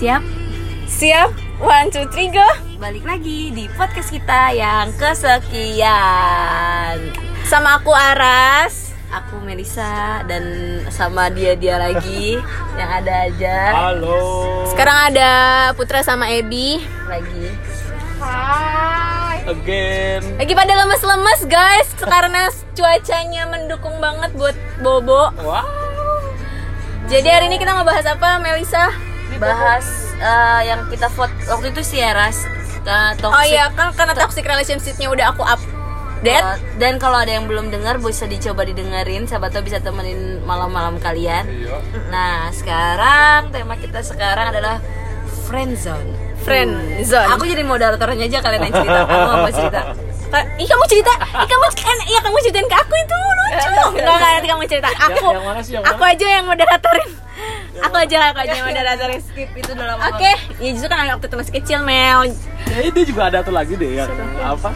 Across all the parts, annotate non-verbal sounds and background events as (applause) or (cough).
Siap? Siap? One, two, three, go! Balik lagi di podcast kita yang kesekian Sama aku Aras Aku Melisa dan sama dia-dia lagi (laughs) Yang ada aja Halo. Sekarang ada Putra sama Ebi Lagi Again. Lagi pada lemes-lemes guys Karena cuacanya mendukung banget buat Bobo Wow. Jadi hari ini kita ngebahas apa Melisa? Bahas eh, yang kita vote waktu itu sih Eras uh, Oh iya kan karena toxic relationship-nya udah aku update. Dan kalau ada yang belum dengar bisa dicoba didengerin. Siapa tahu bisa temenin malam-malam kalian. Iya. Nah sekarang tema kita sekarang adalah friendzone Friend zone. Aku jadi moderatornya aja kalian yang cerita. Aku mau (laughs) cerita? Ih kamu cerita, ih kamu kan, iya kamu ceritain ke aku itu lucu. (laughs) Enggak enggak nanti kamu cerita. Aku, yang mana sih, yang aku aja yang moderatorin. Aku aja, aku aja yang moderatorin. Skip itu udah lama Oke, ya justru kan waktu itu masih kecil Mel. Ya, dia juga ada tuh lagi deh yang apa?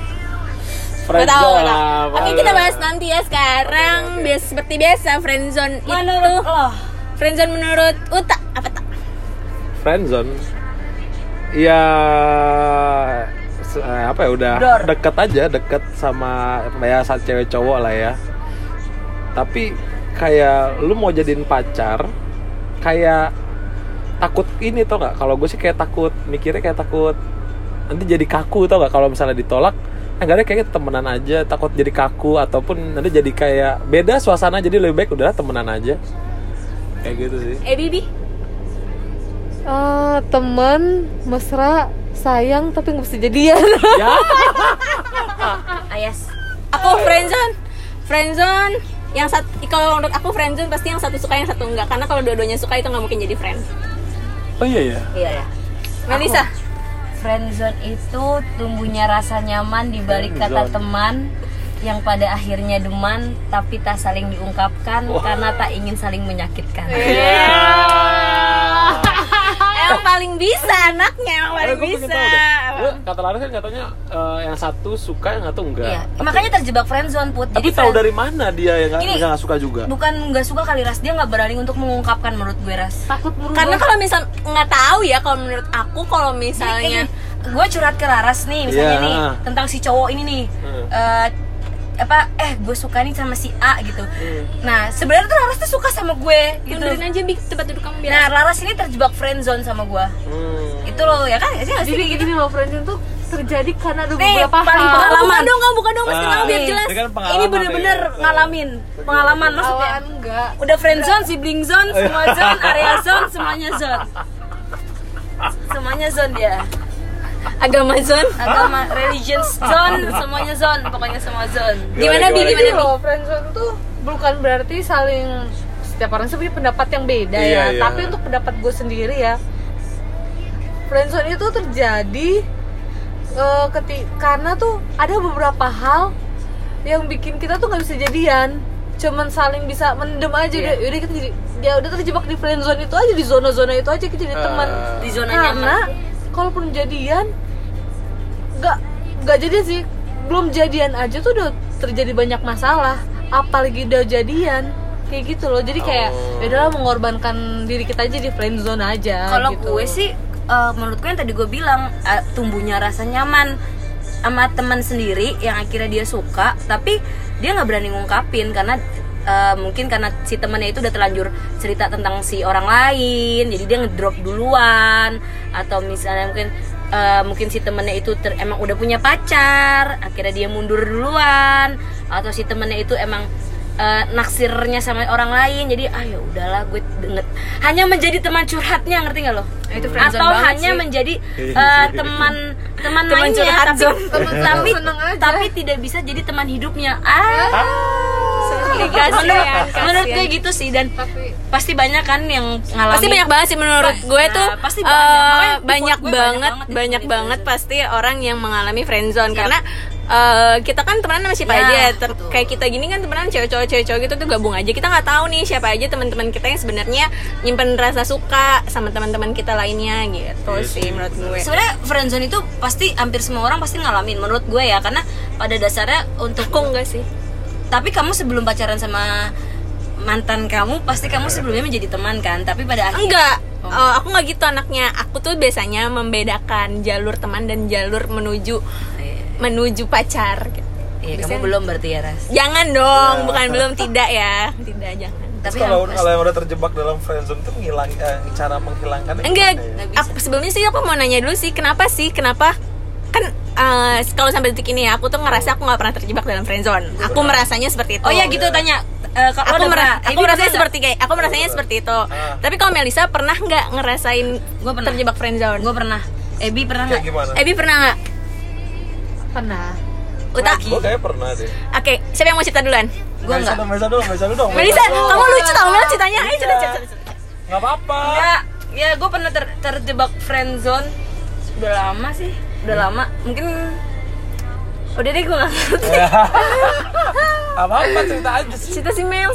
Friendzone lah. Oke kita bahas nanti ya sekarang. Bias seperti biasa friendzone itu. Menurut lo Friendzone menurut Uta apa tak? Friendzone. Ya eh, apa ya udah Dor. deket aja deket sama ya saat cewek cowok lah ya tapi kayak lu mau jadiin pacar kayak takut ini tau nggak? Kalau gue sih kayak takut mikirnya kayak takut. Nanti jadi kaku tau nggak? Kalau misalnya ditolak enggak kayak temenan aja takut jadi kaku ataupun nanti jadi kayak beda suasana jadi lebih baik udah temenan aja. Kayak gitu sih. Eh Bibi? Eh, temen mesra sayang tapi nggak bisa jadian. Ya. (laughs) Ayas Aku friendzone. Friendzone yang satu kalau menurut aku friendzone pasti yang satu suka yang satu enggak karena kalau dua-duanya suka itu nggak mungkin jadi friend. oh iya ya Iya ya Melisa? Friendzone itu tumbuhnya rasa nyaman di balik kata teman yang pada akhirnya deman tapi tak saling diungkapkan karena tak ingin saling menyakitkan. (laughs) Emang paling bisa anaknya, emang paling bisa. Lu, kata Laras kan katanya eh, yang satu suka yang satu enggak. Iya, Tapi- makanya terjebak friendzone put. Tapi Jadi tahu friend- dari mana dia yang nggak nggak suka juga? bukan nggak suka kali ras dia nggak berani untuk mengungkapkan menurut gue ras. takut berubah Karena kalau misal nggak tahu ya kalau menurut aku kalau misalnya gue curhat ke Laras nih misalnya Iya. nih tentang si cowok ini nih Hmm. Eh, apa eh gue suka nih sama si A gitu Hmm. nah sebenarnya tuh Laras tuh suka sama gue gitu mundurin aja Bik, tempat duduk kamu biar. nah Laras ini terjebak friendzone sama gue Hmm. itu loh ya kan ya sih jadi gini loh friendzone tuh terjadi karena ada Nih, beberapa paling hal pengalaman. buka dong kamu buka dong mas Ah. kenal biar Nih, jelas. Ini kan ini bener-bener nih. ngalamin pengalaman maksudnya enggak udah friend zone, sibling zone, semua zone, area zone, semuanya zone. (laughs) Semuanya zone dia. Agama zone. Agama, religion zone, semuanya zone, pokoknya semua zone. Gimana Bi? Gimana, Bi? loh friendzone tuh bukan berarti saling setiap orang punya pendapat yang beda Iya, ya iya. tapi untuk pendapat gue sendiri ya friendzone itu terjadi eh, keti- karena tuh ada beberapa hal yang bikin kita tuh nggak bisa jadian cuman saling bisa mendem aja deh yaudah kita jadi ya udah terjebak di friendzone itu aja di zona-zona itu aja kita jadi Ah. teman Di zona karena nyaman. Kalaupun jadian nggak nggak jadi sih belum jadian aja tuh udah terjadi banyak masalah apalagi udah jadian kayak gitu loh jadi kayak Oh. ya udahlah mengorbankan diri kita aja di friend zone aja Kalau gitu. gue sih, eh, menurut gue yang tadi gue bilang eh, tumbuhnya rasa nyaman sama teman sendiri yang akhirnya dia suka, tapi dia nggak berani ngungkapin karena eh, mungkin karena si temannya itu udah terlanjur cerita tentang si orang lain, jadi dia ngedrop duluan. Atau misalnya mungkin eh, mungkin si temennya itu ter- emang udah punya pacar, akhirnya dia mundur duluan. Atau si temennya itu emang eh, naksirnya sama orang lain jadi ah ya udahlah gue denger hanya menjadi teman curhatnya ngerti nggak lo? Itu friendzone atau hanya sih. menjadi (laughs) eh, teman teman Teman mainnya curhat tapi zone. tapi tapi tidak bisa jadi teman hidupnya. Ah. Menurut, kasihan, menurut gue gitu sih dan tapi pasti banyak kan yang ngalamin. Pasti banyak banget sih menurut Nah, gue tuh pasti banyak. Di banyak banget banyak banget banyak banget pasti orang yang mengalami friendzone. Yap. karena eh, kita kan temenan sama siapa Ya, aja Ter- betul. kayak kita gini kan temenan cewek cowok cewek cowok gitu tuh gabung aja. Kita nggak tahu nih siapa aja teman-teman kita yang sebenarnya nyimpen rasa suka sama teman-teman kita lainnya gitu Iya sih menurut gue. Sebenarnya friendzone itu pasti hampir semua orang pasti ngalamin menurut gue ya karena pada dasarnya untuk aku enggak sih. Tapi kamu sebelum pacaran sama mantan kamu pasti kamu sebelumnya menjadi teman kan? Tapi pada akhirnya enggak. Oh, aku nggak gitu anaknya. Aku tuh biasanya membedakan jalur teman dan jalur menuju Iya. Menuju pacar. gitu. Iya, kamu belum berarti ya, Ras. Jangan dong, bukan belum tidak ya, tidak jangan. Terus Tapi kalau yang- kalau yang udah terjebak dalam friendzone tuh ngilang eh, cara menghilangkan Enggak, Nggak bisa. aku, sebelumnya sih aku mau nanya dulu sih, kenapa sih, kenapa kan eh, kalau sampai detik ini ya, aku tuh ngerasa aku nggak pernah terjebak dalam friendzone. Aku merasanya seperti itu. Oh ya gitu tanya. Eh, kalau Aku, udah merasa, aku merasanya seperti kayak aku merasanya seperti itu. Ah. Tapi kalau Melisa pernah nggak ngerasain Gua pernah. terjebak friendzone? Gue pernah. Ebi pernah nggak? gimana? Ebi pernah nggak? Pernah Uta? Gue kayaknya pernah deh. Oke, siapa yang mau cerita duluan? Gua Melisa nggak. dong, Melisa dulu, Melisa dulu dong. Melisa, kamu lucu tau Mel ceritanya. Ayo cerita, cerita, cerita. Nggak apa-apa. Enggak. Ya gue pernah ter- terjebak friendzone. Udah lama sih. Udah lama. Mungkin Udah deh gue gak ngerti (laughs) Apa-apa cerita aja sih. Cerita si Mel.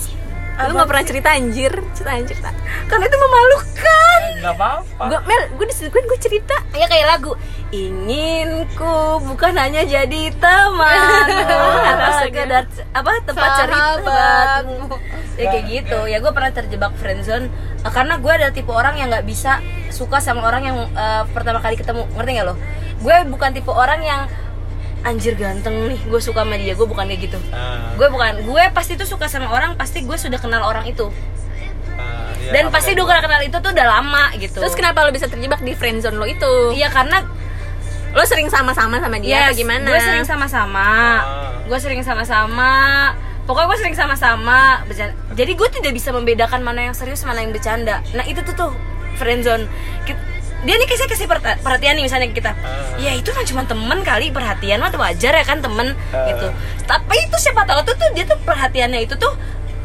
Lu nggak pernah cerita anjir, cerita anjir. cerita. Karena itu memalukan Nggak apa-apa. Gue Mel, gue gue cerita. Ya kayak lagu Inginku bukan hanya jadi teman (laughs) Atau sekedar apa tempat cerita. Ya kayak gitu Ya gue pernah terjebak friendzone eh, Karena gue adalah tipe orang yang nggak bisa Suka sama orang yang eh, pertama kali ketemu Ngerti gak lo? Gue bukan tipe orang yang Anjir ganteng nih Gue suka sama dia Gue bukan kayak gitu Ah, Gue bukan Gue pasti tuh suka sama orang Pasti gue sudah kenal orang itu ah, iya, Dan pasti udah gua. kenal itu tuh udah lama gitu Terus kenapa lo bisa terjebak di friendzone lo itu? Iya karena Lo sering sama-sama sama dia atau gimana? Gue sering sama-sama. Ah. Gue sering sama-sama. Pokoknya gue sering sama-sama. bercanda. Jadi gue tidak bisa membedakan mana yang serius mana yang bercanda. Nah itu tuh tuh friendzone. Dia nih kasih kasih perhatian nih misalnya ke kita. Ah. Ya itu kan cuma temen kali perhatian mah wajar ya kan temen Ah. gitu. Tapi itu siapa tahu tuh tuh dia tuh perhatiannya itu tuh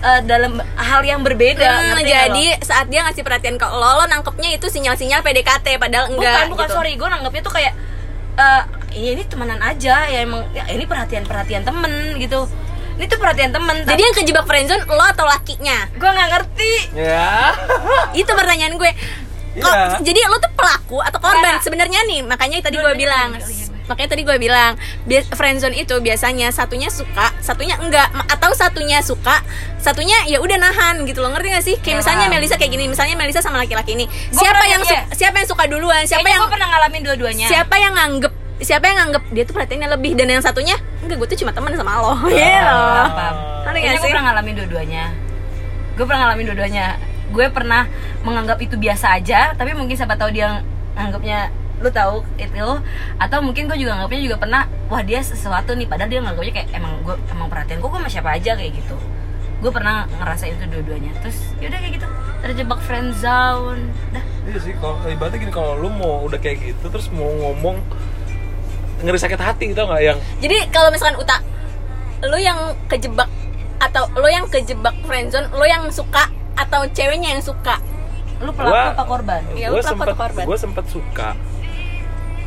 eh, dalam hal yang berbeda. Hmm, jadi saat dia ngasih perhatian ke lo, lo nangkepnya itu sinyal-sinyal PDKT padahal bukan enggak bukan gitu. sorry gue nanggapnya tuh kayak eh ini, ini temenan aja ya emang ya ini perhatian perhatian temen gitu ini tuh perhatian temen Jadi yang kejebak friendzone lo atau lakinya? gue nggak ngerti Ya. Itu pertanyaan gue. Iya. Kok- jadi lo tuh pelaku atau korban? Iya. sebenarnya nih makanya tadi gue bilang. kali ya, gue. makanya tadi gue bilang friendzone itu biasanya satunya suka satunya enggak. Atau satunya suka satunya ya udah nahan gitu loh. Ngerti gak sih? Kayak Ya, misalnya. Melisa kayak gini misalnya Melisa sama laki-laki ini. Gua siapa yang iya. su- siapa yang suka duluan? Siapa Kayaknya yang gue pernah ngalamin dua-duanya. siapa yang nganggep siapa yang nganggep dia tuh perhatiannya lebih? Dan yang satunya enggak gue tuh cuma teman sama lo. (laughs) Gitu. Ngerti Kayaknya gak gue pernah ngalamin dua-duanya. Gue pernah ngalamin dua-duanya gue pernah menganggap itu biasa aja tapi mungkin siapa tahu dia nganggapnya lu tahu itu atau mungkin gue juga nganggapnya juga pernah wah dia sesuatu nih padahal dia nganggapnya kayak emang gue emang perhatian kok gue sama siapa aja kayak gitu. Gue pernah ngerasain itu dua-duanya. Terus yaudah kayak gitu terjebak friend zone. Dah. Iya sih, kalau ibaratnya gini kalau lu mau udah kayak gitu terus mau ngomong ngeri sakit hati gitu nggak yang Jadi kalau misalkan Uta, lo yang kejebak atau lo yang kejebak friendzone, lo yang suka atau ceweknya yang suka? lu pelaku apa korban? Iya, lu gue sempet atau korban? gue sempet suka.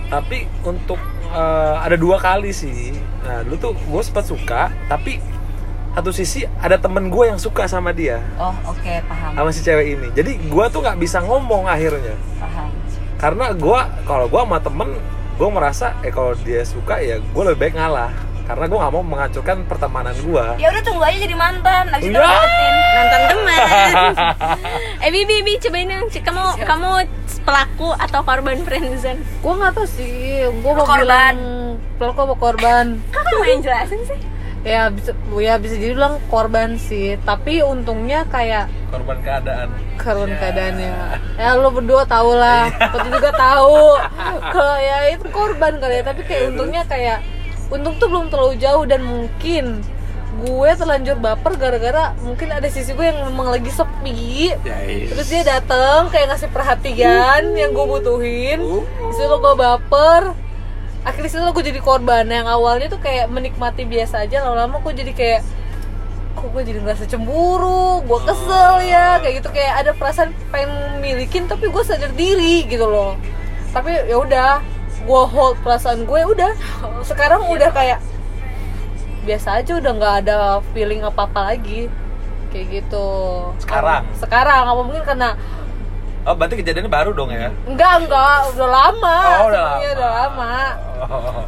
Tapi untuk eh, ada dua kali sih. Nah dulu tuh gue sempet suka tapi satu sisi ada temen gue yang suka sama dia. Oh oke paham. Sama si cewek ini. Jadi gue tuh nggak bisa ngomong akhirnya. Paham. Karena gue kalau gue sama temen gue merasa eh kalau dia suka ya gue lebih baik ngalah karena gue nggak mau menghancurkan pertemanan gue ya udah tunggu aja jadi mantan abis itu Ya. dapetin Nonton teman. (laughs) eh Bibi, Bibi cobain dong. C- Kamu kamu pelaku atau korban friendzone? gue nggak tahu sih gue mau Korban. bilang pelaku apa korban Kok kamu yang jelasin sih? ya bisa ya bisa jadi bilang korban sih tapi untungnya kayak korban keadaan karun Ya. keadaannya ya lo berdua tau lah Pati juga tahu kalau ya itu korban kali ya tapi kayak untungnya kayak untung tuh belum terlalu jauh dan mungkin gue terlanjur baper gara-gara mungkin ada sisi gue yang memang lagi sepi. Ya terus dia dateng kayak ngasih perhatian yang gue butuhin. Di situ gue baper. Akhirnya situ gue jadi korban. Yang awalnya tuh kayak menikmati biasa aja. Lama-lama gue jadi kayak kok gue jadi ngerasa cemburu? Gue kesel ya. Kayak gitu kayak ada perasaan pengen milikin tapi gue sadar diri gitu loh. Tapi ya udah gue hold perasaan gue udah. Sekarang udah kayak biasa aja udah nggak ada feeling apa apa lagi. Kayak gitu. Sekarang? sekarang apa mungkin karena oh berarti kejadiannya baru dong ya? Enggak enggak. Udah lama. Oh, udah lama. udah lama. Oh.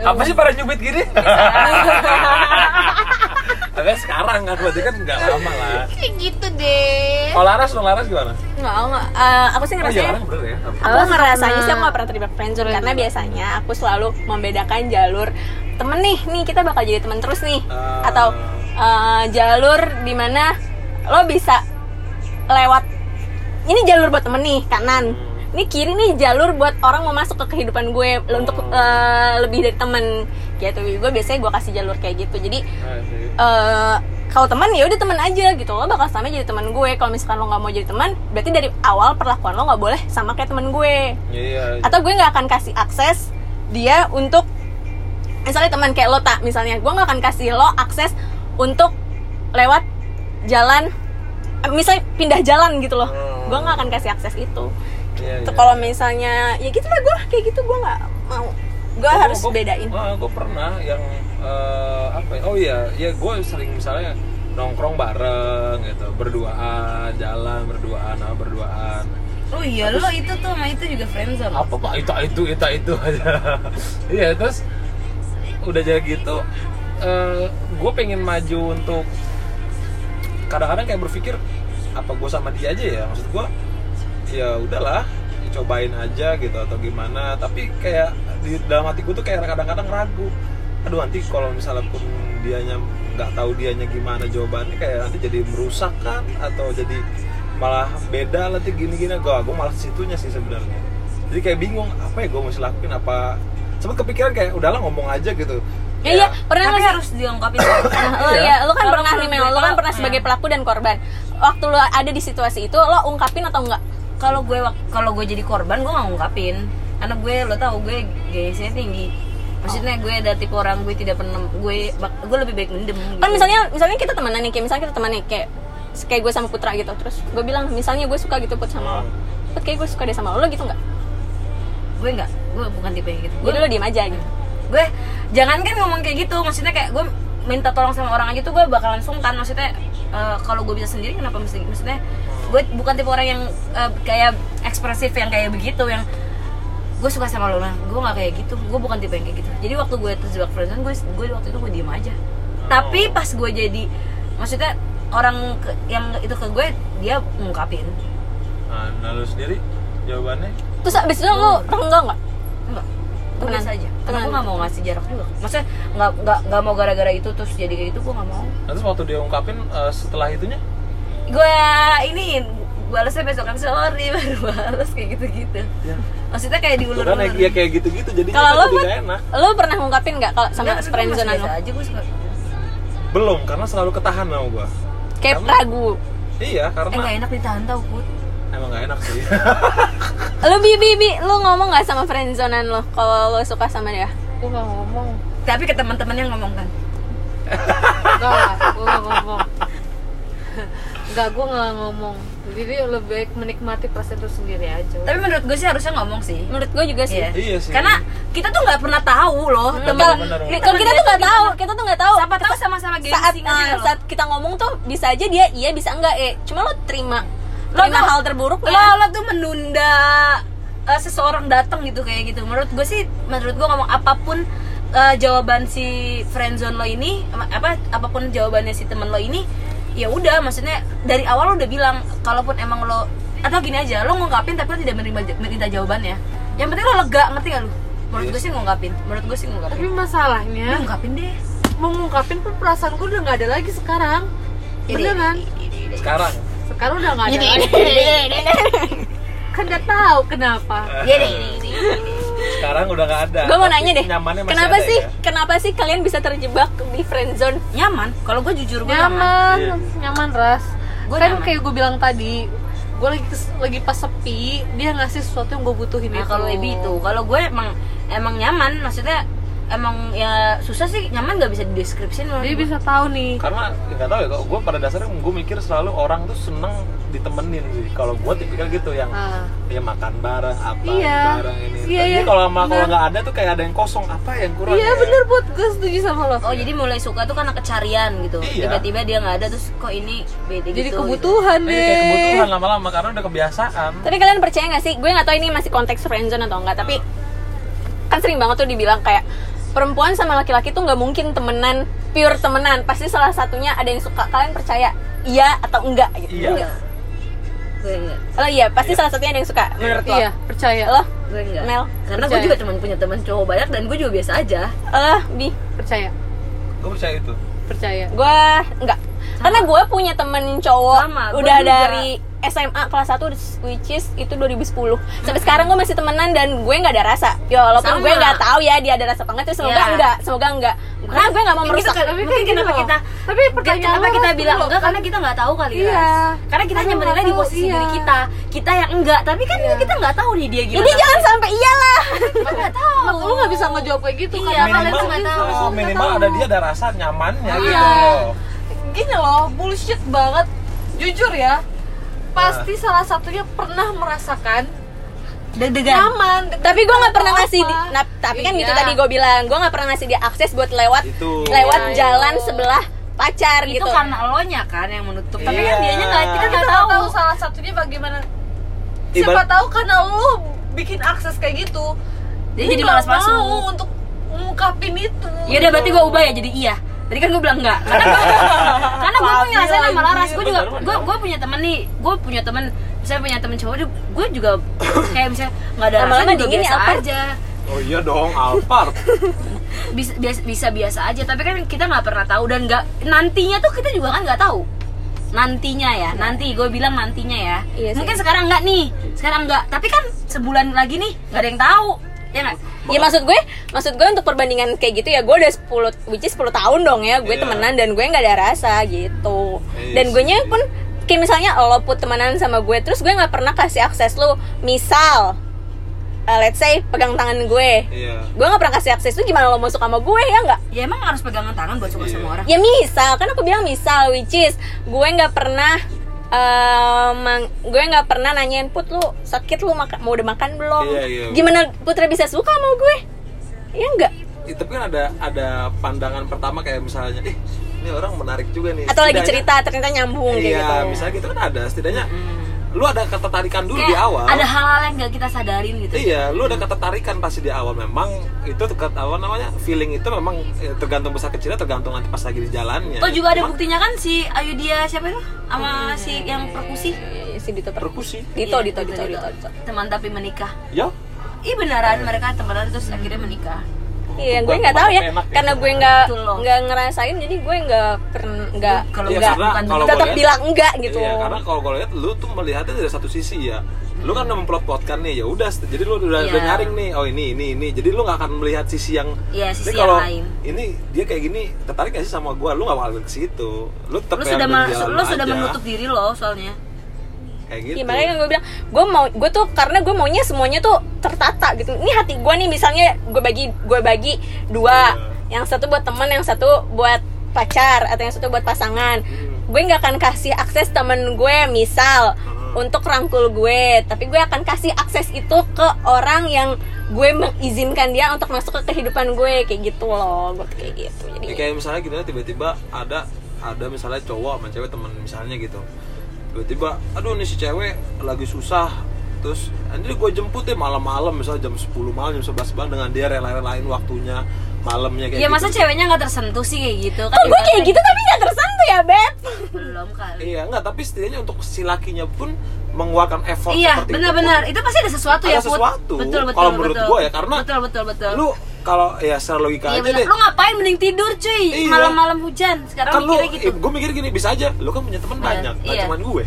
apa sih para nyubit gini (laughs) Tapi sekarang kan berarti kan nggak lama lah. (laughs) kayak gitu deh Kalau Laras, lo Laras gimana? nggak nggak. Eh, aku sih Oh iya, bener ya. aku ngerasanya sih aku gak pernah terlibat friendzone karena biasanya aku selalu membedakan jalur temen nih. Nih kita bakal jadi temen terus nih. Ah. atau eh, jalur di mana lo bisa lewat ini jalur buat temen nih kanan. Ini kiri nih jalur buat orang mau masuk ke kehidupan gue untuk eh, lebih dari temen gitu. Gue biasanya gue kasih jalur kayak gitu. Jadi eh kalau teman ya udah teman aja gitu. Lo bakal sama jadi teman gue. Kalau misalkan lo nggak mau jadi teman berarti dari awal perlakuan lo nggak boleh sama kayak teman gue. Iya. atau gue nggak akan kasih akses dia untuk misalnya teman kayak lo tak misalnya. Gue nggak akan kasih lo akses untuk lewat jalan eh, misalnya pindah jalan gitu loh. Hmm. gue nggak akan kasih akses itu. Iya, Tuh, iya. kalau misalnya ya gitu lah gue kayak gitu gue nggak mau gue Oh, harus gua- bedain Ah, gue pernah yang eh, apa ya? Oh iya, ya gue sering misalnya nongkrong bareng gitu, berduaan, jalan berduaan, apa berduaan. Oh iya, lo itu tuh sama itu juga friendzone. Apa pak? Itu itu itu itu aja. (laughs) Iya terus udah jadi gitu, gue pengen maju untuk kadang-kadang kayak berpikir apa gue sama dia aja ya maksud gue ya udahlah cobain aja gitu atau gimana. Tapi kayak di dalam hatiku tuh kayak kadang-kadang ragu. Aduh nanti kalau misalnya pun dianya nggak tahu dianya gimana jawabannya kayak nanti jadi merusak kan? Atau jadi malah beda nanti gini-gini. Gue gue malah situnya sih sebenarnya. Jadi kayak bingung apa ya gue mesti lakuin? Apa? Sempet kepikiran kayak udahlah ngomong aja gitu. Ya iya. Pernah Tapi sih harus diungkapin. Nah, (coughs) lo Iya. ya, lo kan pernah nih Mel, gue lo kan pernah sebagai iya. pelaku dan korban. Waktu lo ada di situasi itu, lo ungkapin atau enggak? Kalau gue kalau gue jadi korban, gue nggak ngungkapin. Karena gue lo tau gue gayanya tinggi. Maksudnya gue ada tipe orang gue tidak pernah gue gue lebih baik mendem. Gitu. Kan misalnya misalnya kita temenan nih, kayak misalnya kita teman nih kayak kayak gue sama Putra gitu. Terus gue bilang, misalnya gue suka gitu Put sama lo. Put kayak gue suka deh sama lo, lo gitu enggak? gue nggak, gue bukan tipe yang gitu. Gue lo diem aja gitu. gue jangan kan ngomong kayak gitu maksudnya kayak gue minta tolong sama orang aja tuh gue bakalan sungkan. Maksudnya eh, kalau gue bisa sendiri kenapa mesti? Maksudnya gue bukan tipe orang yang eh, kayak ekspresif yang kayak begitu yang gue suka sama lo nah gue nggak kayak gitu. Gue bukan tipe yang kayak gitu. Jadi waktu gue terjebak friendzone gue gue waktu itu gue diem aja. Tapi pas gue jadi maksudnya orang ke- yang itu ke gue dia ngungkapin. Nah, nah lu sendiri jawabannya? Terus abis itu lo renggang enggak? Enggak gue Temenan. biasa aja. Karena Temenan. gue nggak mau ngasih jarak juga. Maksudnya nggak nggak nggak mau gara-gara itu terus jadi kayak gitu gue nggak mau. Terus waktu dia ungkapin eh, setelah itunya? Gue ini balasnya besokan sorry (laughs) baru balas kayak gitu-gitu. Ya maksudnya kayak diulur kan ya kayak gitu-gitu jadi Kalau lo, gak enak. lo pernah ngungkapin nggak kalau sama friendzone lo? aja gue suka. Belum karena selalu ketahan sama gua. Kayak ragu. iya eh karena nggak enak ditahan tau put emang gak enak sih (laughs) Lo bi bi bi, lo ngomong nggak sama friendzonean lo kalau lo suka sama dia? gue gak ngomong tapi ke teman-teman yang ngomong kan enggak lah gue gak ngomong enggak gue gak ngomong jadi lebih baik menikmati perasaan itu sendiri aja tapi menurut gue sih harusnya ngomong sih Menurut gue juga sih. Iya. Iya sih. karena kita tuh nggak pernah tahu loh Hmm, kalau- bener, kita tuh nggak tahu, kita tuh nggak tahu. siapa tahu sama-sama gengsi saat uh, nggak lo? saat kita ngomong tuh bisa aja dia iya bisa enggak eh cuma lo terima Lo tuh- hal terburuk lo, ya. lo tuh menunda eh, seseorang datang gitu kayak gitu. Menurut gue sih menurut gue ngomong apa pun eh, jawaban si friendzone lo ini apa apa pun jawabannya si temen lo ini ya udah maksudnya dari awal lo udah bilang kalaupun emang lo atau gini aja lo ngungkapin tapi lo tidak menerima minta jawabannya yang penting lo lega ngerti gak lo menurut gue sih ngungkapin. Menurut gue sih tapi ngungkapin masalahnya Ya, ngungkapin deh. mau ngungkapin pun perasaan gue udah gak ada lagi sekarang. Beneran sekarang sekarang udah gak ada lagi. kan gak tahu kenapa. Iya iya deh, iya deh. sekarang udah gak ada. Gue mau Tapi nanya deh kenapa ada sih ya? kenapa sih kalian bisa terjebak di friendzone nyaman. Kalau gue jujur gue nyaman. Iya. nyaman nyaman ras. Gua kan nyaman. kayak gue bilang tadi gue lagi lagi pas sepi dia ngasih sesuatu yang gue butuhin Nah itu. kalau Ebi itu, kalau gue emang emang nyaman, maksudnya emang ya susah sih nyaman nggak bisa dideskripsiin menurut dia gue. bisa tahu nih karena nggak tahu ya kok gue pada dasarnya gue mikir selalu orang tuh seneng ditemenin sih kalau gue tipikal gitu yang Ah. ya makan bareng apa Iya. bareng ini Iya, Jadi iya. kalau sama kalau Bener. nggak ada tuh kayak ada yang kosong apa yang kurang iya ya? bener buat gue setuju sama lo Oh jadi mulai suka tuh karena kecarian gitu. Iya. Tiba-tiba dia nggak ada terus kok ini beda jadi gitu. kebutuhan Ini deh kayak kebutuhan lama-lama karena udah kebiasaan tapi kalian percaya nggak sih gue nggak tahu ini masih konteks friendzone atau enggak tapi kan sering banget tuh dibilang kayak perempuan sama laki-laki tuh nggak mungkin temenan pure temenan. Pasti salah satunya ada yang suka. Kalian percaya iya atau enggak gitu? Iya. Enggak. gue enggak. Lo iya pasti salah satunya ada yang suka menurut lo. Iya, percaya. lo? Gue enggak. Mel? Karena gue juga cuma punya teman cowok banyak dan gue juga biasa aja. Lo bi. Percaya. gue percaya itu. Percaya. gue enggak. Karena gue punya temen cowok Sama, gua udah juga. dari SMA kelas 1 which is itu 2010 sampai sekarang gue masih temenan dan gue nggak ada rasa ya walaupun Sama. gue nggak tahu ya dia ada rasa apa enggak semoga Iya. enggak semoga enggak karena gue nggak mau merusak kita- Tapi mungkin kenapa loh. kita Tapi pertanyaan kenapa kita bilang dulu, enggak kan? karena kita nggak tahu kali Iya. Ras. karena kita hanya menilai di posisi iya. diri kita kita yang enggak tapi kan Iya. kita nggak tahu nih dia gimana jadi jangan sampai iyalah Kita nggak tahu Lu nggak bisa ngejawab kayak gitu Iya, karena kalian minimal- nggak tahu. Ah, minimal ada dia ada rasa nyamannya gitu Iya. loh Gini loh, bullshit banget. Jujur ya, pasti salah satunya pernah merasakan deg-degan nyaman. deg-degan tapi gue nggak pernah ngasih di, nah, tapi kan gitu Iya. tadi gue bilang gue nggak pernah ngasih dia akses buat lewat Itu. lewat Iya, jalan iya. sebelah pacar itu gitu karena lo nya kan yang menutup tapi Iya. kan dianya nggak kita nggak tahu tahu salah satunya bagaimana. Siapa Ibarat- tahu karena lu bikin akses kayak gitu. Dia jadi malas masuk. mau untuk ngungkapin itu. ya udah berarti gue ubah ya jadi iya tadi kan gue bilang enggak karena gue (laughs) karena gue mau nyelesain sama Laras. Gue juga gue gue punya temen nih gue punya temen saya punya temen cowok gue juga kayak misalnya nggak ada rasa Lama-lama juga dingin ya, biasa. Alphard. aja. Oh iya dong Alphard. (laughs) Bisa biasa, bisa biasa aja tapi kan kita nggak pernah tahu dan nggak nantinya tuh kita juga kan nggak tahu. Nantinya ya nanti gue bilang nantinya ya. Iya sih. mungkin sekarang nggak nih sekarang nggak. Tapi kan sebulan lagi nih nggak ada yang tahu ya nggak? Ya maksud gue, maksud gue untuk perbandingan kayak gitu ya gue udah 10 which is 10 tahun dong ya gue Iya. temenan dan gue nggak ada rasa gitu. Iya Dan gue nya pun kayak misalnya lo put temenan sama gue terus gue nggak pernah kasih akses lu misal uh, let's say pegang tangan gue. Iya. Gue nggak pernah kasih akses lu gimana lo masuk sama gue ya nggak? Ya emang harus pegangan tangan buat suka Iya. sama orang. Ya misal kan aku bilang misal which is gue nggak pernah eh, mang- gue nggak pernah nanyain put lu sakit lu maka- mau udah makan belum? Iya, iya. gimana putra bisa suka sama gue? Ya enggak Eh, tapi kan ada ada pandangan pertama kayak misalnya ih ini orang menarik juga nih. Atau lagi Setidaknya- cerita ternyata nyambung kayak iya gitu misalnya gitu kan ada setidaknya lu ada ketertarikan dulu di Kayak awal. ada hal-hal yang gak kita sadarin gitu. Iya, lu ada ketertarikan pasti di awal. Memang itu terkait apa namanya feeling itu memang eh, tergantung besar kecilnya tergantung nanti pas lagi di jalannya. Oh juga ada Cuman buktinya kan si Ayu dia siapa itu? Sama si yang perkusi? Si Dito per- perkusi. Dito, Iya, Dito, Dito, Dito, Dito. teman tapi menikah. Ya, Ih beneran mereka temenan terus akhirnya menikah Iya, gue nggak tahu ya, enak ya. karena gue nggak nggak ngerasain, jadi gue nggak pernah nggak Kalau Iya, nggak tetap bilang enggak gitu. Iya, karena kalau gue lihat lu tuh melihatnya dari satu sisi ya. Lu kan udah memplot-plotkan nih, ya udah. Jadi lu udah, Iya. udah nyaring nih. Oh ini, ini, ini. Jadi lu nggak akan melihat sisi yang. Iya, sisi kalau lain. Ini dia kayak gini, tertarik gak sih sama gua? Lu gak bakal ke situ. Lu tetap Lu sudah lu sudah menutup diri lo soalnya Kayak gitu. Iya, makanya kan gue bilang, gue mau, gue tuh karena gue maunya semuanya tuh tertata gitu. Ini hati gue nih, misalnya gue bagi, gue bagi dua, Iya. yang satu buat teman, yang satu buat pacar, atau yang satu buat pasangan. Hmm. Gue nggak akan kasih akses temen gue, misal Hmm. untuk rangkul gue, tapi gue akan kasih akses itu ke orang yang gue mengizinkan dia untuk masuk ke kehidupan gue kayak gitu loh, gue kayak gitu. Jadi Ya, kayak misalnya gitu tiba-tiba ada ada misalnya cowok sama cewek temen misalnya gitu tiba-tiba aduh nih si cewek lagi susah. Terus nanti gue jemput deh malam-malam misalnya jam 10 malam jam 11 malam dengan dia rela-relain waktunya malamnya kayak Ya gitu. masa ceweknya nggak tersentuh sih kayak gitu? Kan Kok gue kayak gitu tapi gak tersentuh ya beb? Belum kali. Iya enggak tapi setidaknya untuk si lakinya pun mengeluarkan effort Iya benar-benar. itu itu pasti ada sesuatu Ada ya sesuatu. betul betul Kalau menurut betul. gua ya, karena betul betul betul. lu kalau ya secara logika Iya aja benar deh lu ngapain mending tidur cuy Iya. malam-malam hujan sekarang kan lu mikirnya gitu gue mikir gini bisa aja lu kan punya teman Iya, banyak nggak iya. cuman gue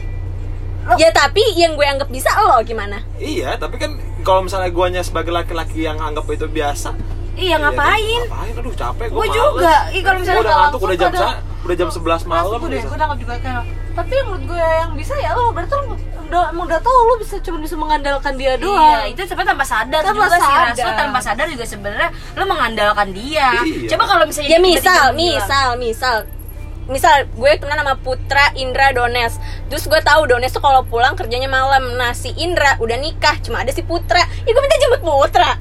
Ya tapi yang gue anggap bisa lo gimana? Iya, tapi kan kalau misalnya guanya sebagai laki-laki yang anggap itu biasa, iya ya ngapain kan, ngapain? Aduh capek gue. Gua juga. Ih, kalau misalnya udah ngantuk udah jam sa- udah jam 11 malam deh, gitu. gue juga kayak tapi menurut gue yang bisa ya lo berarti lo udah emang udah tahu lo bisa cuma bisa mengandalkan dia doang Iya, itu sebenarnya tanpa sadar Tanpa juga sih sadar. Ras. Lo tanpa sadar juga sebenarnya lo mengandalkan dia. Iya. Coba kalau misalnya Ya dia misal, misal, misal Misal gue kenal sama Putra Indra Dones Terus gue tahu Dones tuh kalau pulang kerjanya malam Nah si Indra udah nikah Cuma ada si Putra Ya gue minta jemput Putra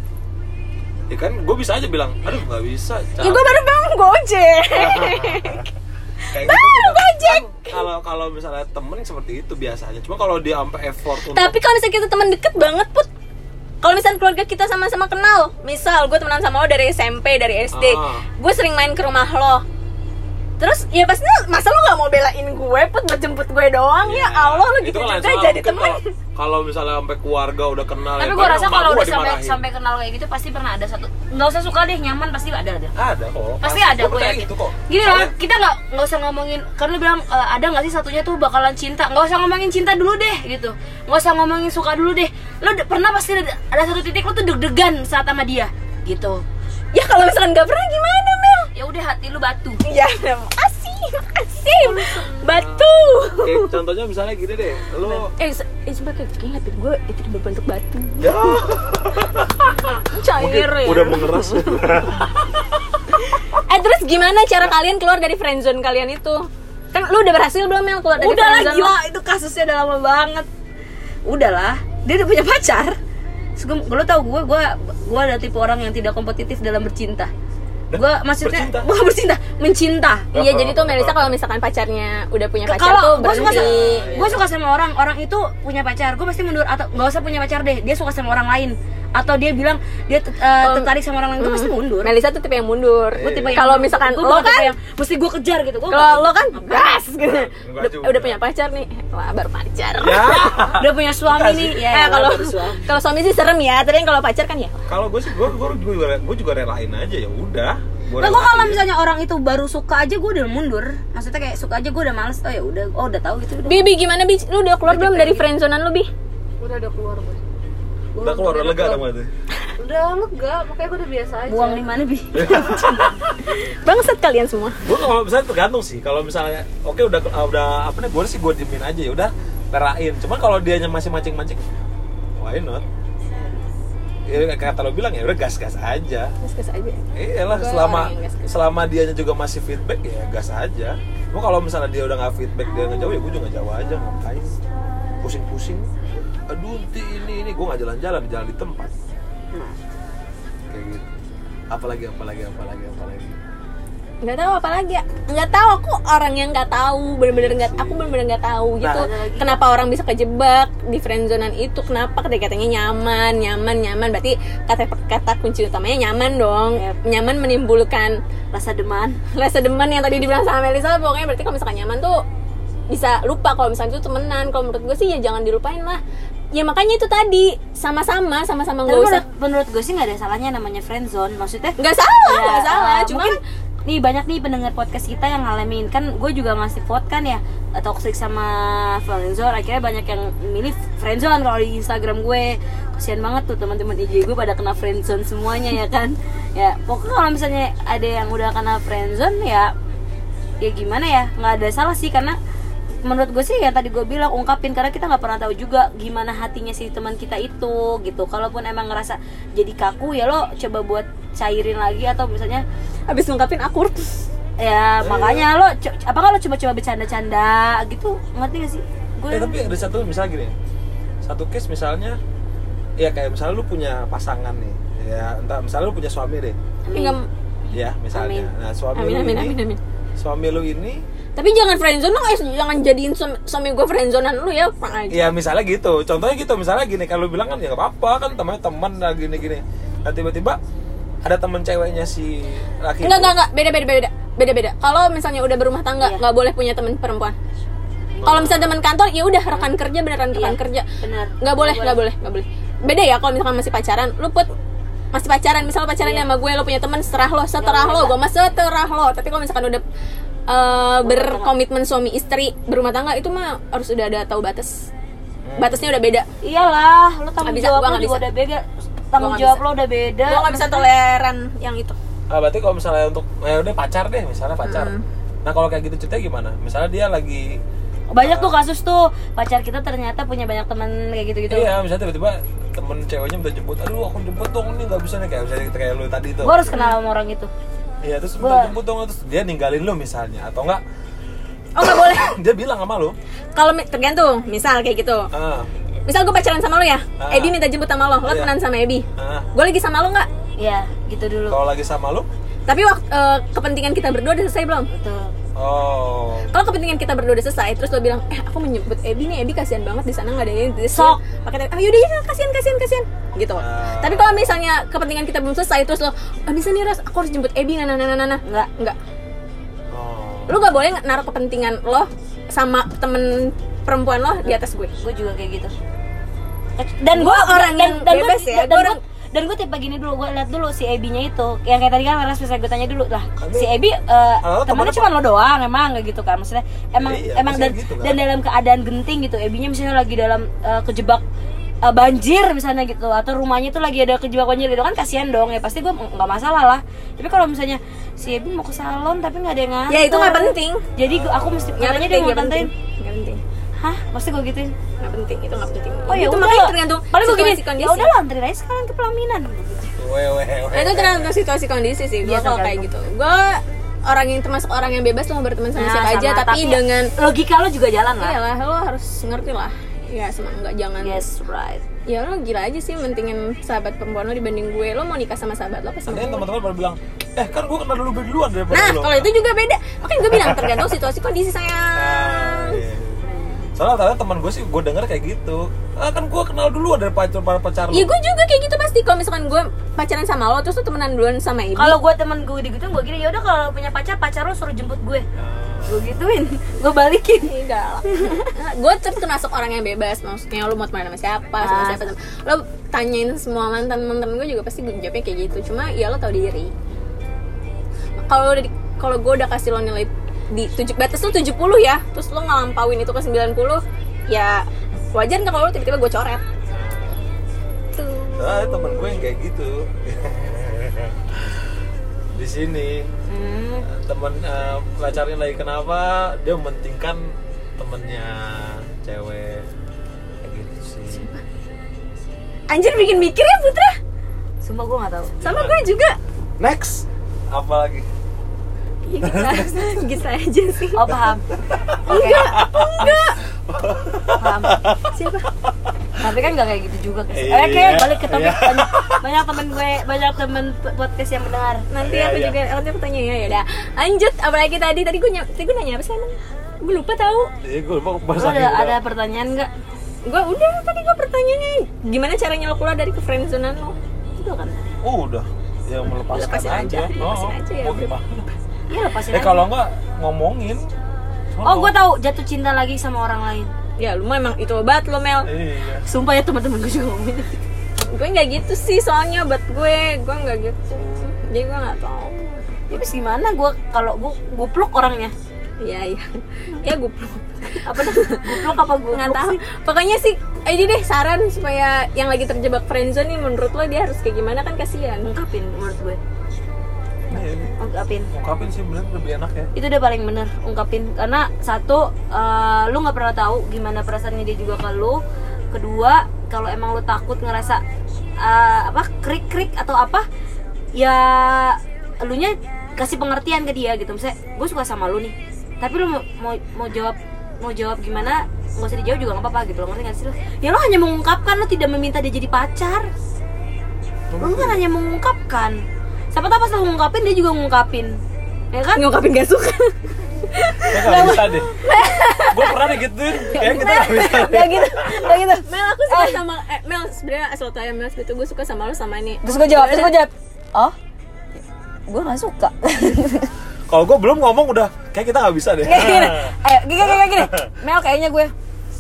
Ya kan gue bisa aja bilang, aduh nggak bisa. Ya gue baru bangun gojek (laughs) Kayak Bang, gitu. Kan Kalau kalau misalnya temen seperti itu biasanya. Cuma kalau dia sampai effort untuk Tapi kalau misalnya kita teman deket banget Put kalau misalnya keluarga kita sama-sama kenal misal gue temenan sama lo dari SMP dari SD Ah. gue sering main ke rumah lo terus ya pasti masa lo gak mau belain gue put buat jemput gue doang? Ya Allah lo Itu gitu kan juga jadi temen. kalau- misalnya sampai keluarga udah kenal tapi ya, gue rasa kalau udah sampai sampai kenal kayak gitu pasti pernah ada satu nggak usah suka deh nyaman pasti ada ada ada kok pasti. Ada gue yakin. gitu kok. Gini lah Soalnya- kita nggak nggak usah ngomongin karena lu bilang e, ada nggak sih satunya tuh bakalan cinta? Nggak usah ngomongin cinta dulu deh gitu. Nggak usah ngomongin suka dulu deh. Lo de- pernah pasti ada, ada satu titik lo tuh deg-degan saat sama dia gitu. Ya kalau misalkan gak pernah gimana ya udah hati lu batu. Ya makasih makasih batu. Kayak contohnya misalnya gini deh. Lo eh se- eh kayak kayaknya hati gue itu berbentuk batu. Ya. Cair mungkin ya. udah mengeras. Eh terus gimana cara kalian keluar dari friendzone kalian itu? Kan lu udah berhasil belum Mel keluar dari udah lah gila. Lo? itu kasusnya udah lama banget. Udahlah dia udah punya pacar. Terus gue, lo tau gue, gue, gue ada tipe orang yang tidak kompetitif dalam bercinta gue maksudnya bercinta? (laughs) bukan bercinta. Mencinta. Iya jadi tuh Melisa kalau misalkan pacarnya udah punya pacar tuh kalau gue suka gue suka sama orang. Orang itu punya pacar. Gue pasti mundur atau nggak usah punya pacar deh. Dia suka sama orang lain atau dia bilang dia Oh, tertarik sama orang lain gue pasti mundur Melisa tuh tipe yang mundur. gue tipe yang Kalau misalkan Gua lo kan yang mesti gue kejar gitu Gua kalau lo kan gas gitu. Udah, udah punya pacar nih. Wah, baru pacar. ya (laughs) udah punya suami nih ya Eh, kalau baru suami. (laughs) kalau suami sih serem ya, tapi kan kalau pacar kan ya. kalau gue sih gue gue juga gue juga relain aja ya udah Gua Nah, gue relain. kalau misalnya orang itu baru suka aja gue udah mundur. Maksudnya kayak suka aja gue udah males. Oh ya udah, oh udah tahu gitu udah. Bi, Bi, gimana Bi? Lu udah keluar belum dari friendzonean lu, Bi? udah udah keluar gue udah keluar udah lega dong itu udah lega makanya gue udah biasa aja Buang di mana bi? (laughs) Bangsat kalian semua. gue kalau misalnya tergantung sih kalau misalnya oke udah udah apa nih gue sih gue diemin aja ya udah lerain cuman kalau dianya masih mancing mancing why not ya kayak kata lo bilang ya udah gas gas aja Gas-gas aja. Iyalah Gua selama yang gas-gas. selama dianya juga masih feedback ya gas aja. Cuma kalau misalnya dia udah nggak feedback dia ngejauh ya gue juga jauh aja ngapain pusing-pusing. Aduh nanti ini ini. Gue nggak jalan-jalan jalan di tempat. Kayak gitu. Apalagi apalagi apalagi apalagi. nggak tahu apa lagi ya nggak tahu. Aku orang yang nggak tahu bener-bener nggak aku bener-bener nggak tahu gitu. ada lagi. kenapa orang bisa kejebak di friendzonean itu? Kenapa ketika katanya nyaman nyaman nyaman? Berarti kata kata kunci utamanya nyaman dong. Nyaman menimbulkan Rasa deman. (laughs) rasa deman yang tadi dibilang sama Melisa pokoknya berarti kalau misalkan nyaman tuh bisa lupa. Kalau misalnya itu temenan. Kalau menurut gue sih ya jangan dilupain lah ya makanya itu tadi. Sama-sama sama-sama nggak usah. menurut, menurut gue sih nggak ada salahnya namanya friendzone. Maksudnya nggak salah Ya, nggak salah. eh, cuman mungkin nih banyak nih pendengar podcast kita yang ngalamin. Kan gue juga ngasih vote kan ya toxic sama friendzone akhirnya banyak yang milih friendzone kalau di Instagram gue. Kasihan banget tuh teman-teman IG gue pada kena friendzone semuanya ya kan? (laughs) Ya pokoknya kalau misalnya ada yang udah kena friendzone ya ya gimana ya? Nggak ada salah sih karena menurut gue sih ya tadi gue bilang ungkapin karena kita nggak pernah tahu juga gimana hatinya si teman kita itu gitu kalaupun emang ngerasa jadi kaku ya lo coba buat cairin lagi atau misalnya habis ngungkapin akur (laughs) ya makanya lo apa lo coba-coba bercanda-canda gitu ngerti gak sih gue Eh tapi ada satu misalnya gini. Satu case misalnya ya kayak misalnya lu punya pasangan nih. Ya entah misalnya lu punya suami deh. Ya misalnya. Amin. Nah suami amin lu amin ini amin amin suami lu ini tapi jangan friendzone dong guys. Jangan jadiin suami, suami gue friendzonean lu ya Pak. Aja Ya misalnya gitu, contohnya gitu, misalnya gini, kalau bilang kan ya nggak apa-apa kan temannya teman lah gini-gini. Nah tiba-tiba ada temen ceweknya si laki enggak enggak enggak. Beda beda beda beda beda. Kalau misalnya udah berumah tangga Iya. nggak boleh punya teman perempuan. Kalau misalnya teman kantor ya udah rekan kerja beneran rekan Iya, kerja. bener. nggak boleh nggak boleh. nggak boleh. Beda ya kalau misalkan masih pacaran. Lu put masih pacaran misal pacaran Iya. sama gue lo punya teman seterah lo seterah lo. boleh, gue mah seterah lo. Tapi kalau misalkan udah eh, berkomitmen suami istri berumah tangga itu mah harus udah ada tahu batas batasnya udah beda iyalah lo tanggung bisa, jawab gua lo nggak juga bisa. udah beda tanggung jawab bisa. lo udah beda gue nggak bisa toleran yang itu Ah, berarti kalau misalnya untuk ya udah pacar deh, misalnya pacar. Hmm. Nah kalau kayak gitu ceritanya gimana? Misalnya dia lagi banyak tuh kasus tuh pacar kita ternyata punya banyak teman kayak gitu-gitu Iya, misalnya tiba-tiba temen ceweknya minta jemput, aduh aku jemput dong ini nggak bisa nih kayak misalnya kayak lu tadi tuh. gue harus kenal sama orang itu Iya terus minta Gua- jemput dong terus dia ninggalin lu misalnya atau enggak? Oh nggak boleh. (coughs) Dia bilang sama lu, kalau tergantung misal kayak gitu. Ah, misal gue pacaran sama lo ya Ah. Ebi minta jemput sama lo lo Iya. temenan sama Ebi. Ah. gue lagi sama lo nggak ya gitu dulu. Kalau lagi sama lu, tapi waktu eh, kepentingan kita berdua udah selesai belum? Betul. Oh, kalau kepentingan kita berdua udah selesai terus lo bilang eh aku mau nyebut Ebi nih Ebi kasihan banget di sana nggak ada yang Sok. pakai ah yaudah ya kasihan kasihan kasihan. Gitu. Ah. tapi kalau misalnya kepentingan kita belum selesai terus lo ah, bisa nih ras aku harus jemput Ebi nah nah nah nah nah nggak nggak. Oh. lu nggak boleh naruh kepentingan lo sama temen perempuan lo di atas gue. Gue juga kayak gitu. Dan gue orang yang bebas ya, dan, gue orang- dan gue tipe gini dulu gue liat dulu si Ebi nya itu. Yang kayak tadi kan Laras bisa gue tanya dulu lah. Tapi- si Ebi eh, Oh, temennya cuma lo doang emang kayak gitu kan. Maksudnya emang Iya, emang dan gitu kan. dan dalam keadaan genting gitu. Ebinya misalnya lagi dalam eh, kejebak eh, banjir misalnya gitu. Atau rumahnya tuh lagi ada kejebak banjir gitu kan kasihan dong. Ya pasti gue nggak masalah lah. Tapi kalau misalnya si Ebi mau ke salon tapi nggak ada yang nganter ya itu nggak penting. jadi gua- aku mesti penting dia mau nganterin. Nggak penting hah? Pasti gue gituin nggak penting itu nggak penting. Oh ya itu udah. makanya tergantung Paling gue gini, ya udah lah anterin aja sekarang ke pelaminan. Nah, itu tergantung situasi kondisi sih gue Iya, kalau kayak gitu. Gue orang yang termasuk orang yang bebas lo mau berteman sama Nah, siapa aja tapi, dengan logika lo juga jalan lah. iyalah lo harus ngerti lah. Ya semang nggak jangan. Yes, right. ya lo gila aja sih mentingin sahabat perempuan lo dibanding gue. Lo mau nikah sama sahabat lo apa sama teman-teman pada bilang, eh kan gue kenal dulu duluan daripada nah lo. kalau itu juga beda. Makanya gue bilang tergantung situasi kondisi Nah, sayang iya. Soalnya ternyata teman gue sih gue denger kayak gitu. Ah kan gue kenal duluan dari pacar para pacar lo. ya gue juga kayak gitu pasti kalau misalkan gue pacaran sama lo terus lo temenan duluan sama ibu Kalau gue temen gue digituin gue gini, ya udah kalau punya pacar, pacar lo suruh jemput gue. Gue gituin, (laughs) gue balikin. enggak lah gue tuh termasuk orang yang bebas maksudnya lo mau temenan sama siapa sama Ah. siapa sama- lo tanyain semua mantan mantan gue juga pasti gue jawabnya kayak gitu cuma ya lo tau diri kalau udah kalau gue udah kasih lo nilai di tujuh batas lo 70 ya terus lo ngelampauin itu ke 90 ya wajar nggak kalau tiba-tiba gue coret tuh Ah, temen gue yang kayak gitu. (laughs) Di sini Hmm. teman eh, pacarnya lagi kenapa dia mementingkan temennya cewek kayak gitu sih. anjir bikin mikir ya Putra Sumpah gue gak tahu. sama gue juga Next, apa lagi? Ya (laughs) gitu, gitu aja sih Oh paham. Enggak, enggak paham. siapa Tapi kan gak kayak gitu juga. Kes. Iya. Eh, kayak balik ke topik Iya. banyak, banyak temen gue, banyak temen podcast yang mendengar. nanti Iya, aku iya. juga nanti aku tanya ya ya udah lanjut apalagi tadi tadi gue tadi gue nanya apa sih emang gue lupa tahu Iya, gue lupa bahas Lo lagi ada, ada pertanyaan nggak? gue udah tadi gue pertanyaannya gimana caranya lo keluar dari kefriendzonan lo Itu kan. Oh, udah. Ya melepaskan Lepasin aja, lepasin aja ya, Oh, gimana? Iya lepasin Eh aja. kalau enggak ngomongin. Oh gue tahu jatuh cinta lagi sama orang lain. ya lu mah emang itu obat lo Mel Iya. Sumpah ya teman-teman gue juga ngomongin. gue nggak gitu sih soalnya buat gue gue nggak gitu jadi gue nggak tahu Ya Terus gimana gue kalau gue gupluk orangnya? Iya iya ya gue Apa dah? Gupluk apa gue? nggak tahu pokoknya sih eh, ini deh saran supaya yang lagi terjebak friendzone nih menurut lo dia harus kayak gimana kan kasihan Ungkapin menurut gue. Iya, Ungkapin. Ngungkapin sih bener lebih enak ya. Itu udah paling bener ungkapin. Karena satu eh, lu nggak pernah tahu gimana perasaannya dia juga ke lu. Kedua kalau emang lu takut ngerasa eh, apa krik krik atau apa ya elunya kasih pengertian ke dia gitu. Misalnya gue suka sama lu nih. Tapi lu mau mau, mau jawab mau jawab gimana nggak usah dijawab juga nggak apa-apa gitu. Lo ngerti nggak sih lo ya lo hanya mengungkapkan lo tidak meminta dia jadi pacar. Lo kan hanya mengungkapkan siapa tahu pas lo ngungkapin dia juga ngungkapin. Ya kan? Ngungkapin gak suka. Kayak nggak bisa deh. Gue pernah digituin. Kayak kita nggak bisa. deh. Gak gitu, gak gitu. Mel aku suka sama eh, Mel sebenarnya asal tau ya Mel itu gue suka sama lo sama ini. Terus gue jawab, terus gue jawab. Oh, gue gak suka. Kalau gue belum ngomong udah. Kayak kita nggak bisa deh. Kayak gini, ayo gini, gini, gini. Mel kayaknya gue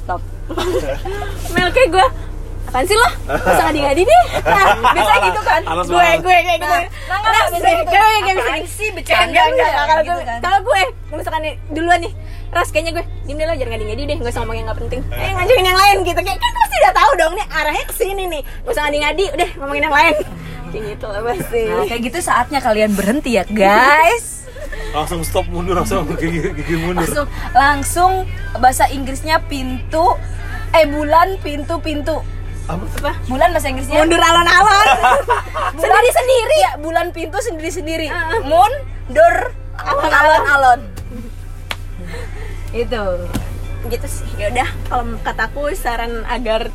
Stop. (laughs) Mel kayak gue apaan sih lo? Gak usah ngadi-ngadi deh. Nah, biasanya gitu kan. Gue, banget. gue kayak gitu. Nah, nah, nah, Nah, bisa gitu. gue kayak bisa Apaan gitu. sih, bercanda Kalau gitu gue, kan. kalau gue Misalkan nih, duluan nih. Ras, kayaknya gue Diem deh lo, jangan ngadi-ngadi deh. Gak usah ngomong yang gak penting. Eh, ngajuin yang lain gitu. Kayak kan pasti udah tahu dong nih Arahnya ke sini nih. Gak usah ngadi-ngadi, udah ngomongin yang lain. Kayak gitu lah pasti Nah, kayak gitu saatnya kalian berhenti ya guys. Langsung stop mundur langsung gigi, gigi mundur. Langsung, langsung bahasa Inggrisnya pintu Eh bulan pintu pintu Apa? Bulan bahasa Inggrisnya? Mundur alon-alon (laughs) Sendiri sendiri ya Bulan pintu sendiri sendiri Ah. Moon Door Alon alon Itu. Gitu sih. Ya udah kalau kataku saran agar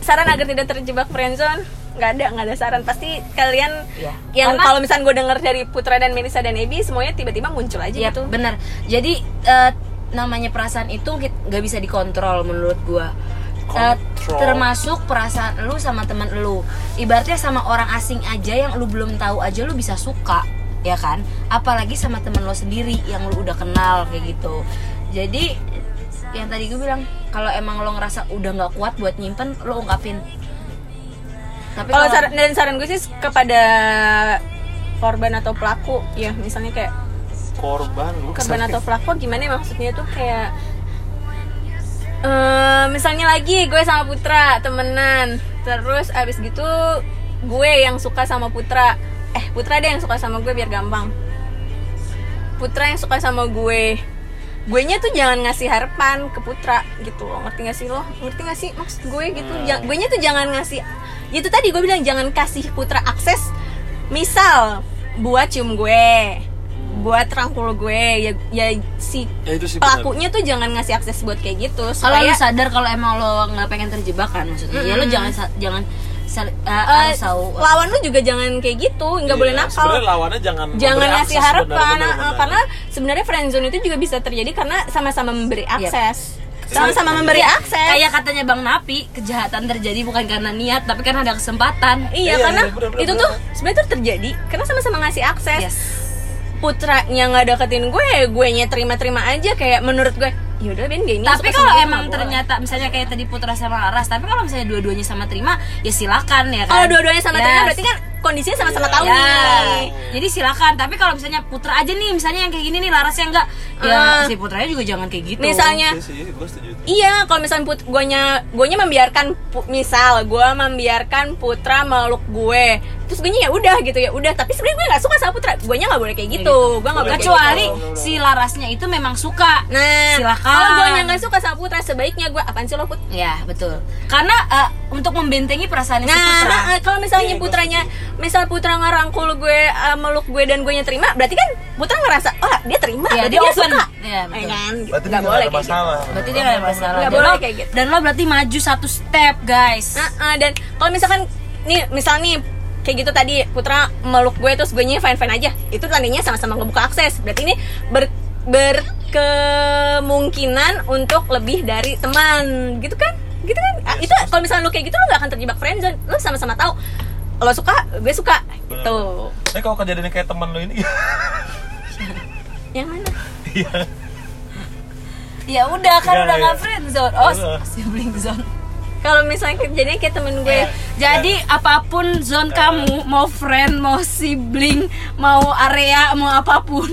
saran agar tidak terjebak friendzone nggak ada nggak ada saran. Pasti kalian Iya. yang kalau misalnya gue denger dari Putra dan Melisa dan Ebi semuanya tiba-tiba muncul aja Iya gitu. benar. Jadi eh, namanya perasaan itu nggak bisa dikontrol menurut gua. Kontrol. termasuk perasaan lu sama teman lu. Ibaratnya sama orang asing aja yang lu belum tahu aja lu bisa suka ya kan? Apalagi sama teman lo sendiri yang lu udah kenal kayak gitu. Jadi yang tadi gue bilang kalau emang lo ngerasa udah nggak kuat buat nyimpen lo ungkapin. Tapi kalau kalau saran, dan saran gue sih kepada korban atau pelaku ya misalnya kayak korban lu korban atau pelaku gimana ya maksudnya tuh kayak eh, misalnya lagi gue sama Putra temenan. Terus abis gitu gue yang suka sama Putra. Eh Putra deh yang suka sama gue biar gampang. Putra yang suka sama gue. Gue nya tuh jangan ngasih harapan ke Putra gitu loh. Ngerti gak sih lo? Ngerti gak sih maksud gue gitu? Gue nya tuh jangan ngasih itu tadi gue bilang jangan kasih Putra akses misal buat cium gue buat rangkul gue. Ya ya si Ya, itu sih benar. pelakunya tuh jangan ngasih akses buat kayak gitu. Kalau lu sadar kalau emang lo nggak pengen terjebak kan maksudnya. Ya lo jangan jangan harus tahu lawan lu juga jangan kayak gitu nggak Iya, boleh nakal. sebenarnya lawannya jangan jangan ngasih harapan benar, benar, eh, benar. karena sebenarnya friendzone itu juga bisa terjadi karena sama-sama memberi Iya. akses. Sama-sama memberi akses. Kayak katanya bang Napi kejahatan terjadi bukan karena niat tapi karena ada kesempatan. Iya, Iya, karena iya, benar, benar, itu tuh sebenarnya tuh terjadi karena sama-sama ngasih akses. Yes putranya nggak deketin gue gue nya terima-terima aja kayak menurut gue yaudah Ben dia ini tapi kalau emang nggak boleh." ternyata misalnya kayak tadi Putra sama Laras tapi kalau misalnya dua-duanya sama terima ya silakan ya kan kalau dua-duanya sama Yes. terima berarti kan kondisinya sama-sama tahu Ya, nih jadi silakan. Tapi kalau misalnya Putra aja nih, misalnya yang kayak gini nih, Larasnya enggak, Ah. ya si Putranya juga jangan kayak gitu. misalnya Iya gue. Iya, kalau misalnya put, guanya, guanya membiarkan, pu- misal gue membiarkan Putra meluk gue, terus gue ya udah gitu ya udah. Tapi sebenarnya gue nggak suka sama Putra, guanya nggak boleh kayak gitu. Gue nggak boleh kayak kecuali gitu. si Larasnya itu memang suka. Nah, silakan. kalau guanya nggak suka sama Putra, sebaiknya gue apaan sih lo Put? Ya betul. Karena eh, untuk membentengi perasaan si Nah, Putra. nah, kalau misalnya putranya, misal Putra ngerangkul gue, eh, meluk gue dan gue terima, berarti kan Putra ngerasa, oh dia terima, Iya, berarti dia dia, open. suka. Iya, betul. Ya kan? Berarti Nggak dia boleh kayak gitu. masalah. Berarti dia nggak ada masalah. Nggak boleh kayak gitu. Dan lo berarti maju satu step, guys. Nah, ah, dan kalau misalkan nih misal nih kayak gitu tadi Putra meluk gue terus gue fine fine aja itu tandanya sama-sama ngebuka akses berarti ini ber berkemungkinan untuk lebih dari teman gitu kan gitu kan? Ah, itu kalau misalnya lu kayak gitu lu gak akan terjebak friendzone lu sama-sama tahu lo suka gue suka. Gitu. Tapi kalau kejadiannya kayak temen lu ini (laughs) yang mana? Iya. Ya udah kan Iya, udah iya. nggak friend zone. Oh, Udah. sibling zone. kalau misalnya kejadiannya kayak temen gue Jadi apa pun zone kamu, mau friend, mau sibling, mau area, mau apa pun,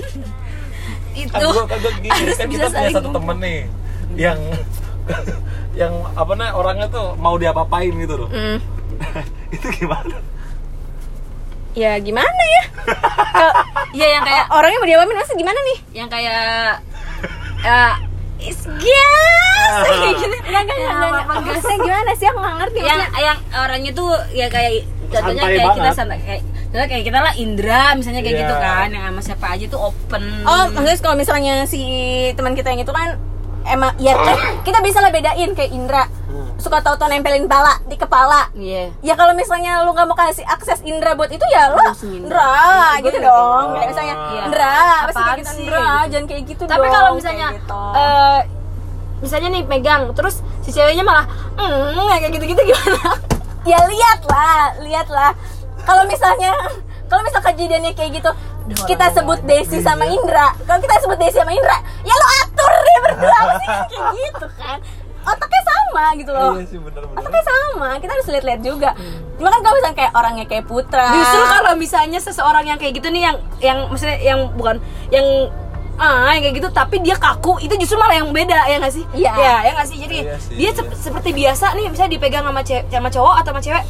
itu kan gua, kan gua gini, (laughs) harus kan bisa kita punya satu temen nih yang (laughs) yang apa namanya orangnya tuh mau diapa-apain gitu loh Hmm. (laughs) itu gimana ya gimana ya ya yang kayak (laughs) orangnya mau diapain masa gimana nih yang kayak uh, is gas kayak gitu. Enggak, enggak. Maksudnya gimana sih? Aku nggak ngerti yang maksudnya. yang orangnya tuh ya kayak contohnya kayak kita banget. santai kayak contohnya kayak kita lah Indra misalnya kayak Iya. gitu kan yang sama siapa aja tuh open Oh, maksudnya kalau misalnya si teman kita yang itu kan emang ya kan kita bisa lah bedain kayak Indra suka tau-tau nempelin pala di kepala. iya Ya kalau misalnya lu nggak mau kasih akses Indra buat itu ya lo Indra. Indra Gue gitu dong. Kayak misalnya Iya. Indra, apa sih gitu sih? Indra, jangan kayak gitu tapi dong, kalau misalnya gitu. eh, misalnya nih pegang terus si ceweknya malah hmm kayak gitu-gitu gimana ya lihat lah, lihat lah. Kalau misalnya kalau misal kejadiannya kayak gitu, kita sebut Desi sama Indra. Kalau kita sebut Desi sama Indra, ya lo atur deh berdua apa sih (laughs) kayak gitu kan. Otaknya sama gitu loh. iya sih Otaknya sama, kita harus lihat-lihat juga. Cuma kan kalau misalnya kayak orangnya kayak Putra. Justru kalau misalnya seseorang yang kayak gitu nih yang yang maksudnya yang bukan yang ah yang kayak gitu tapi dia kaku itu justru malah yang beda ya nggak sih? Iya. Ya, ya nggak sih? Jadi Iya sih. dia sep- seperti biasa nih misalnya dipegang sama cewek sama cowok atau sama cewek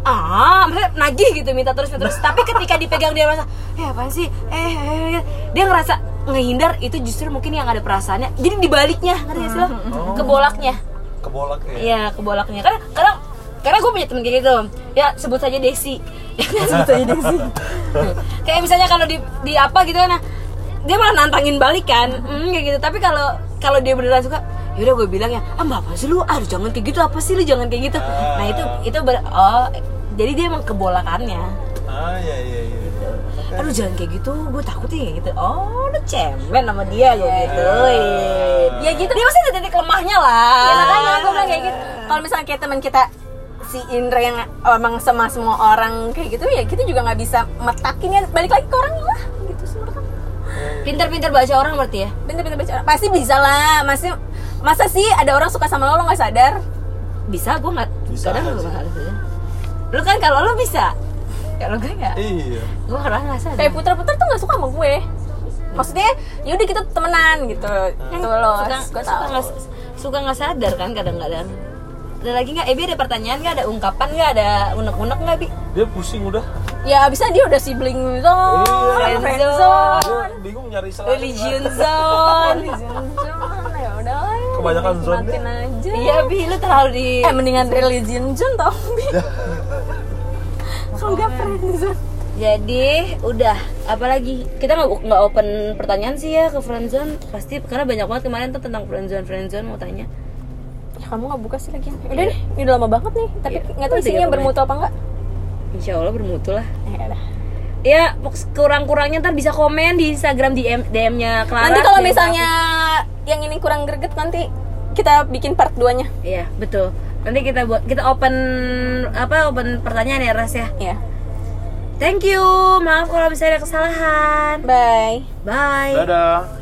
ah maksudnya nagih gitu minta terus minta terus tapi ketika dipegang dia merasa eh apaan sih? Eh, eh, eh," dia ngerasa ngehindar itu justru mungkin yang ada perasaannya. Jadi dibaliknya ngerti sih lo? Oh. kebolaknya. Kebolak ya? Iya kebolaknya. Karena karena karena gue punya temen kayak gitu. Ya sebut saja Desi. (laughs) Sebut saja Desi. (laughs) Kayak misalnya kalau di di apa gitu kan dia malah nantangin balik kan. Hmm, kayak gitu. Tapi kalau kalau dia beneran suka yaudah gue bilang ya ah apa sih lu? Ah lu jangan kayak gitu. Apa sih lu jangan kayak gitu? Nah itu itu ber, oh jadi dia emang kebolakannya. Ah iya iya iya aduh jangan kayak gitu gue takut kayak gitu. Oh lu cemen sama dia gue gituin ya gitu. Dia masih ada titik lemahnya lah. Ya makanya gue bilang kayak gitu. Kalau misalnya kayak teman kita si Indra yang emang sama semua orang kayak gitu ya kita juga nggak bisa metakin ya. Balik lagi ke orangnya lah gitu sih menurut aku. Pintar-pintar baca orang berarti ya? Pinter-pinter baca orang. pasti bisa lah. Masih masa sih ada orang suka sama lo lo nggak sadar? Bisa gue nggak Bisa. kadang gue nggak lu kan kalau lu bisa kalau gue nggak? Iya. gue orang nggak sadar kayak putra-putra tuh nggak suka sama gue. Maksudnya yaudah kita temenan gitu. Itu loh suka gue suka tau. nggak suka nggak sadar kan kadang-kadang. Ada lagi nggak? Ebi ada pertanyaan nggak? Ada ungkapan nggak? Ada unek-unek nggak bi? Dia pusing udah. ya abisnya dia udah sibling zone Iya. friend zone. Dia bingung nyari salah. religion zone. Religion zone, ya udah ya. Kebanyakan zone Nikmatin aja. Iya bi lu terlalu di eh mendingan religion zone tau Bi. Kalau nggak friend zone jadi udah. Apalagi kita nggak nggak open pertanyaan sih ya ke friendzone. Pasti karena banyak banget kemarin tuh tentang friendzone friendzone mau tanya. Ya kamu nggak buka sih lagi. Udah deh ini udah lama banget nih. Tapi Iya. nggak tahu Udah isinya 30 bermutu apa enggak insya Allah bermutu lah. Ya udah. Ya kurang-kurangnya ntar bisa komen di Instagram DM DM-nya Clara nanti kalau misalnya yang ini kurang greget nanti kita bikin part 2 nya aku. iya betul nanti kita buat kita open apa open pertanyaan ya Ras ya? Ya thank you. Maaf kalau misalnya ada kesalahan. Bye. Bye. Dadah.